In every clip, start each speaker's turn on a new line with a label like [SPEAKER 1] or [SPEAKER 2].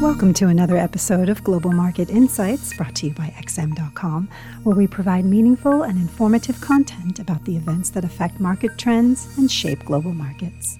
[SPEAKER 1] Welcome to another episode of Global Market Insights brought to you by XM.com, where we provide meaningful and informative content about the events that affect market trends and shape global markets.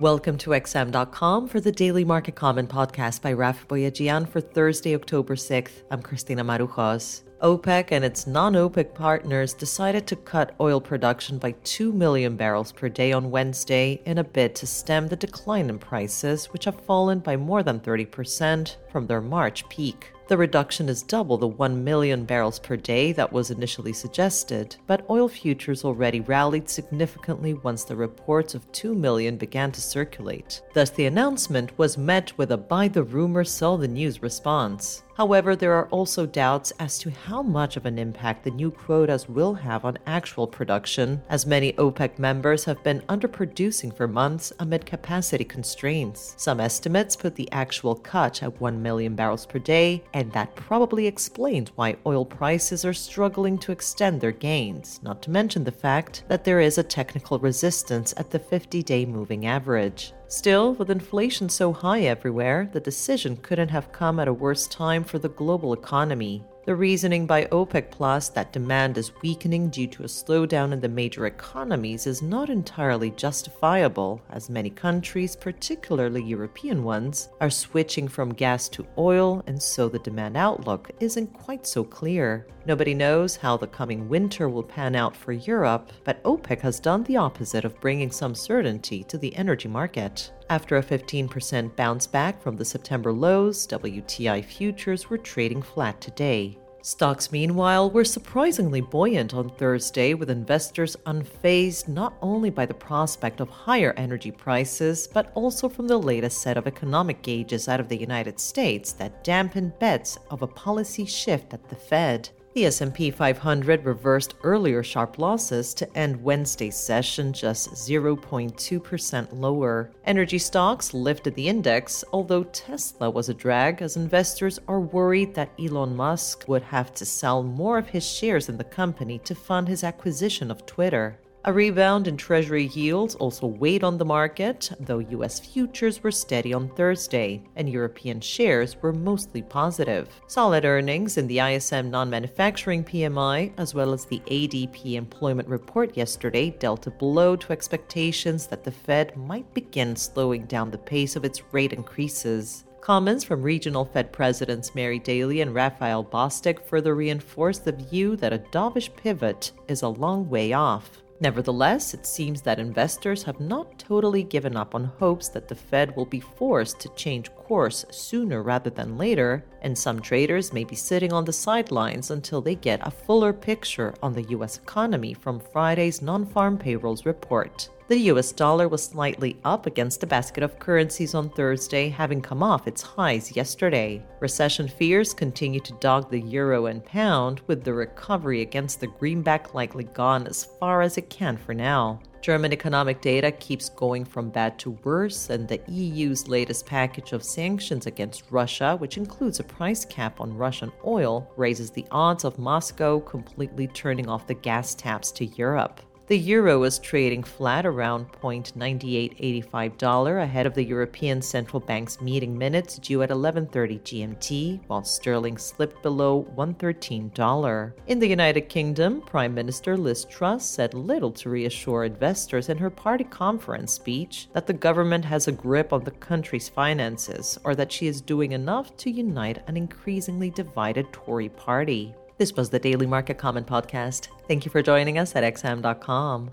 [SPEAKER 2] Welcome to XM.com for the Daily Market Comment podcast by Raf Boyadjian for Thursday, October 6th. I'm Christina Marujos. OPEC and its non OPEC partners decided to cut oil production by 2 million barrels per day on Wednesday in a bid to stem the decline in prices, which have fallen by more than 30% from their March peak. The reduction is double the 1 million barrels per day that was initially suggested, but oil futures already rallied significantly once the reports of 2 million began to circulate. Thus, the announcement was met with a buy the rumor, sell the news response. However, there are also doubts as to how much of an impact the new quotas will have on actual production, as many OPEC members have been underproducing for months amid capacity constraints. Some estimates put the actual cut at 1 million barrels per day, and that probably explains why oil prices are struggling to extend their gains, not to mention the fact that there is a technical resistance at the 50 day moving average. Still, with inflation so high everywhere, the decision couldn't have come at a worse time for the global economy. The reasoning by OPEC Plus that demand is weakening due to a slowdown in the major economies is not entirely justifiable, as many countries, particularly European ones, are switching from gas to oil, and so the demand outlook isn't quite so clear. Nobody knows how the coming winter will pan out for Europe, but OPEC has done the opposite of bringing some certainty to the energy market. After a 15% bounce back from the September lows, WTI futures were trading flat today. Stocks, meanwhile, were surprisingly buoyant on Thursday, with investors unfazed not only by the prospect of higher energy prices, but also from the latest set of economic gauges out of the United States that dampened bets of a policy shift at the Fed. The S&P 500 reversed earlier sharp losses to end Wednesday's session just 0.2% lower. Energy stocks lifted the index, although Tesla was a drag as investors are worried that Elon Musk would have to sell more of his shares in the company to fund his acquisition of Twitter. A rebound in Treasury yields also weighed on the market, though U.S. futures were steady on Thursday, and European shares were mostly positive. Solid earnings in the ISM non manufacturing PMI, as well as the ADP employment report yesterday, dealt a blow to expectations that the Fed might begin slowing down the pace of its rate increases. Comments from regional Fed presidents Mary Daly and Raphael Bostic further reinforced the view that a dovish pivot is a long way off. Nevertheless, it seems that investors have not totally given up on hopes that the Fed will be forced to change course sooner rather than later, and some traders may be sitting on the sidelines until they get a fuller picture on the U.S. economy from Friday's non farm payrolls report. The US dollar was slightly up against a basket of currencies on Thursday, having come off its highs yesterday. Recession fears continue to dog the euro and pound, with the recovery against the greenback likely gone as far as it can for now. German economic data keeps going from bad to worse, and the EU's latest package of sanctions against Russia, which includes a price cap on Russian oil, raises the odds of Moscow completely turning off the gas taps to Europe. The euro is trading flat around $0.9885 ahead of the European Central Bank's meeting minutes due at 11:30 GMT, while sterling slipped below $113. In the United Kingdom, Prime Minister Liz Truss said little to reassure investors in her party conference speech that the government has a grip on the country's finances or that she is doing enough to unite an increasingly divided Tory party. This was the Daily Market Comment Podcast. Thank you for joining us at XM.com.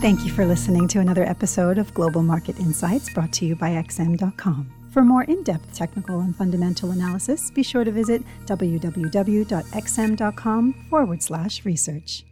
[SPEAKER 1] Thank you for listening to another episode of Global Market Insights brought to you by XM.com. For more in depth technical and fundamental analysis, be sure to visit www.xm.com forward slash research.